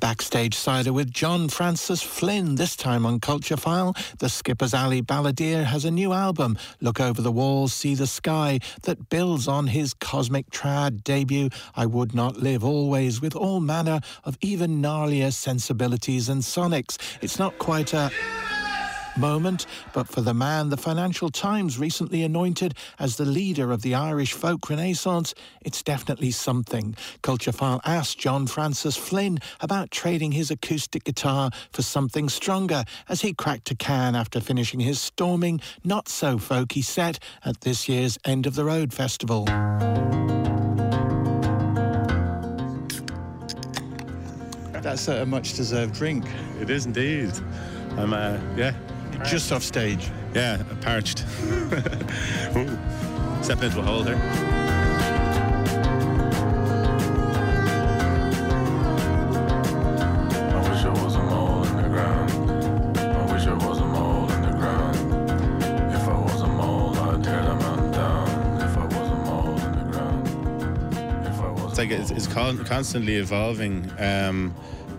backstage cider with John Francis Flynn, this time on Culture File. The Skipper's Alley Balladeer has a new album, Look Over the Walls, See the Sky, that builds on his cosmic trad debut, I Would Not Live Always, with all manner of even gnarlier sensibilities and sonics. It's not quite a moment, but for the man the Financial Times recently anointed as the leader of the Irish folk renaissance, it's definitely something. Culture File asked John Francis Flynn about trading his acoustic guitar for something stronger as he cracked a can after finishing his storming, not so folky set at this year's End of the Road Festival. That's a much deserved drink. It is indeed. I'm, uh, yeah, just off stage. Yeah, parched. Step into a hole there. It's like it's, it's constantly evolving. Um,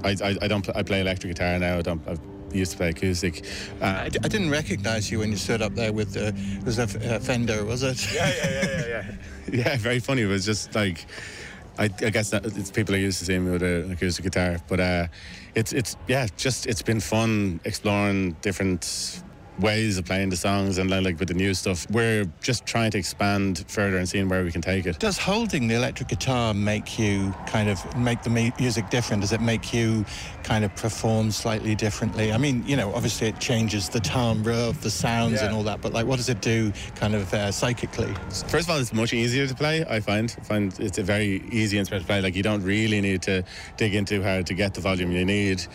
I, I, I, don't. I play electric guitar now. I don't. I've used to play acoustic. Uh, I, I, didn't recognise you when you stood up there with the was a, a Fender, was it? Yeah, yeah, yeah, yeah, yeah. yeah, very funny. It was just like. I, I guess that it's people are used to seeing me with an acoustic guitar, but uh, it's it's yeah, just it's been fun exploring different ways of playing the songs and like with the new stuff. We're just trying to expand further and seeing where we can take it. Does holding the electric guitar make you kind of make the music different? Does it make you kind of perform slightly differently? I mean you know obviously it changes the timbre of the sounds yeah. and all that but like what does it do kind of uh, psychically? First of all it's much easier to play i find. I find it's a very easy instrument to play. Like you don't really need to dig into how to get the volume you need.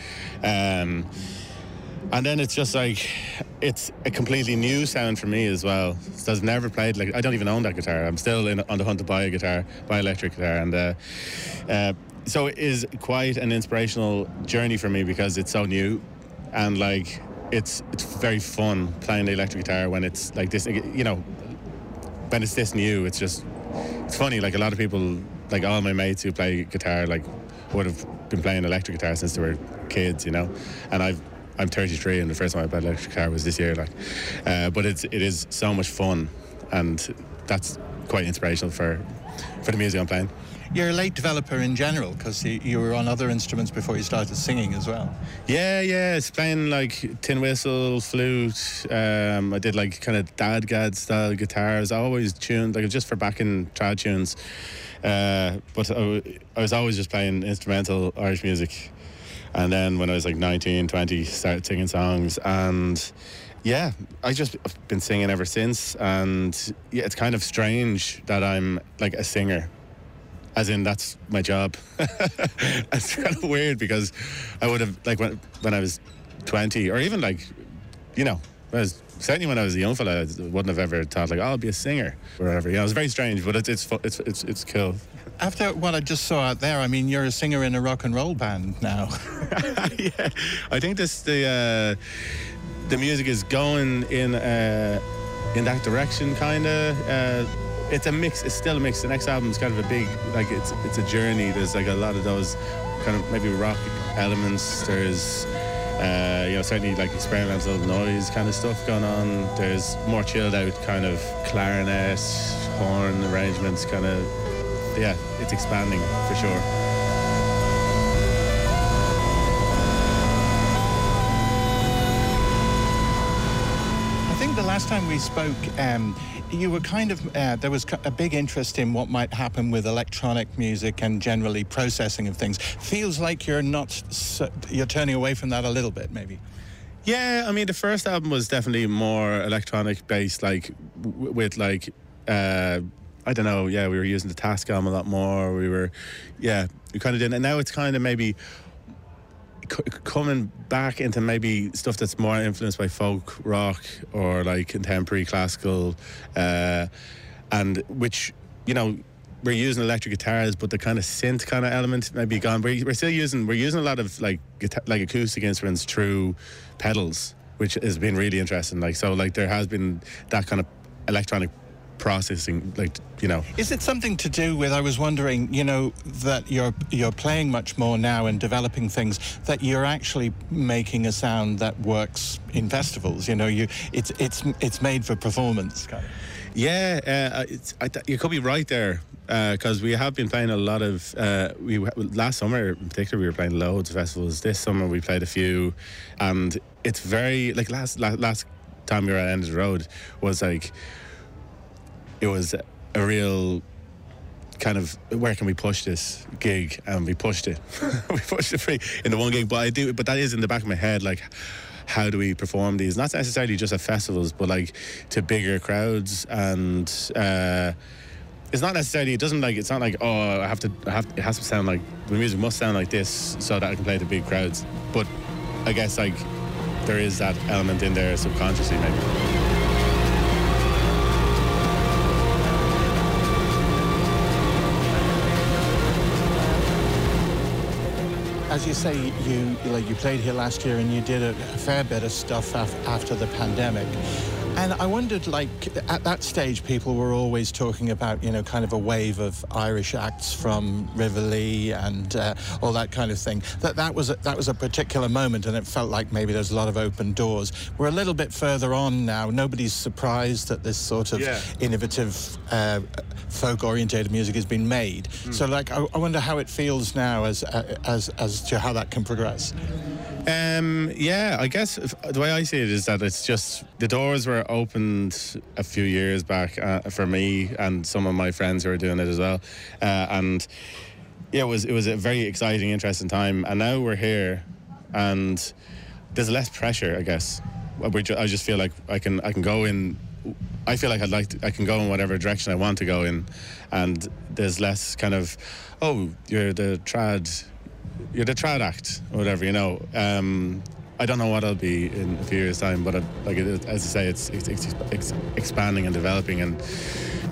Um, and then it's just like it's a completely new sound for me as well. So I've never played like I don't even own that guitar. I'm still in, on the hunt to buy a guitar, buy electric guitar, and uh, uh, so it is quite an inspirational journey for me because it's so new, and like it's it's very fun playing the electric guitar when it's like this. You know, when it's this new, it's just it's funny. Like a lot of people, like all my mates who play guitar, like would have been playing electric guitar since they were kids, you know, and I've I'm 33, and the first time I bought an electric car was this year. Like, uh, but it's it is so much fun, and that's quite inspirational for for the music I'm playing. You're a late developer in general because you, were on other instruments before you started singing as well. Yeah, yeah, it's playing like tin whistle, flute. Um, I did like kind of DADGAD style guitars. I always tuned like just for backing trad tunes. Uh, but I, I was always just playing instrumental Irish music and then when I was like 19, 20, started singing songs. And yeah, I just been singing ever since. And yeah, it's kind of strange that I'm like a singer. As in, that's my job. it's kind of weird because I would have, like, when, when I was 20, or even like, you know, I was certainly when I was a young fella, I wouldn't have ever thought like, oh, I'll be a singer or whatever. Yeah, it was very strange, but it's it's it's it's, it's cool. After what I just saw out there, I mean, you're a singer in a rock and roll band now. yeah, I think this the uh, the music is going in uh, in that direction, kind of. Uh, it's a mix. It's still a mix. The next album is kind of a big, like it's it's a journey. There's like a lot of those kind of maybe rock elements. There's uh, you know, certainly like experimental noise kind of stuff going on. There's more chilled out kind of clarinet, horn arrangements, kind of. Yeah, it's expanding for sure. I think the last time we spoke, um, you were kind of uh, there was a big interest in what might happen with electronic music and generally processing of things. Feels like you're not you're turning away from that a little bit, maybe. Yeah, I mean the first album was definitely more electronic based, like w- with like. Uh, I don't know. Yeah, we were using the Tascam a lot more. We were, yeah, we kind of did. And now it's kind of maybe coming back into maybe stuff that's more influenced by folk rock or like contemporary classical, uh, and which you know we're using electric guitars, but the kind of synth kind of element maybe gone. We're, we're still using we're using a lot of like guitar, like acoustic instruments through pedals, which has been really interesting. Like so, like there has been that kind of electronic processing, like you know. Is it something to do with? I was wondering, you know, that you're you're playing much more now and developing things that you're actually making a sound that works in festivals. You know, you it's it's it's made for performance. Kind of. Yeah, uh, it's, I, you could be right there because uh, we have been playing a lot of. Uh, we last summer in particular we were playing loads of festivals. This summer we played a few, and it's very like last last, last time we were at End of the Road was like it was a real kind of where can we push this gig? And we pushed it. We pushed it free in the one gig but I do but that is in the back of my head like how do we perform these? Not necessarily just at festivals but like to bigger crowds and uh, it's not necessarily it doesn't like it's not like oh I have to I have it has to sound like the music must sound like this so that I can play to big crowds. But I guess like there is that element in there subconsciously maybe as you say, you like you played here last year and you did a, fair bit of stuff af after the pandemic. And I wondered, like, at that stage, people were always talking about, you know, kind of a wave of Irish acts from Rivoli and uh, all that kind of thing. That that was a, that was a particular moment, and it felt like maybe there's a lot of open doors. We're a little bit further on now. Nobody's surprised that this sort of yeah. innovative, uh, folk-orientated music has been made. Mm. So, like, I, I, wonder how it feels now as uh, as as to how that can progress. Um, yeah, I guess if, the way I see it is that it's just the doors were opened a few years back uh, for me and some of my friends who are doing it as well, uh, and yeah, it was it was a very exciting, interesting time, and now we're here, and there's less pressure, I guess. Ju- I just feel like I can I can go in. I feel like I'd like to, I can go in whatever direction I want to go in, and there's less kind of, oh, you're the trad you're the trad act or whatever, you know. Um, I don't know what I'll be in a few years' time, but I, like it, as I say, it's, it's, it's, expanding and developing, and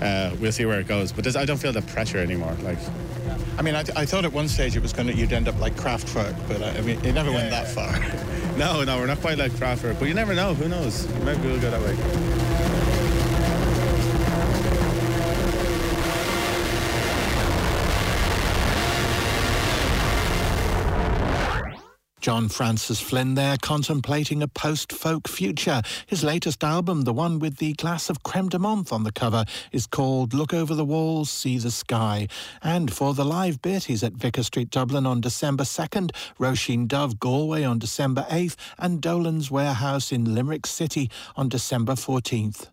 uh, we'll see where it goes. But I don't feel the pressure anymore. Like, I mean, I, I thought at one stage it was going to you'd end up like Kraftwerk, but I, I mean, it never yeah, went that far. no, no, we're not quite like Kraftwerk, but you never know. Who knows? Maybe we'll go that way. John Francis Flynn there contemplating a post-folk future. His latest album, the one with the glass of creme de menthe on the cover, is called Look Over the Walls, See the Sky. And for the live bit, he's at Vicar Street, Dublin on December 2nd, Roisin Dubh, Galway on December 8th, and Dolan's Warehouse in Limerick City on December 14th.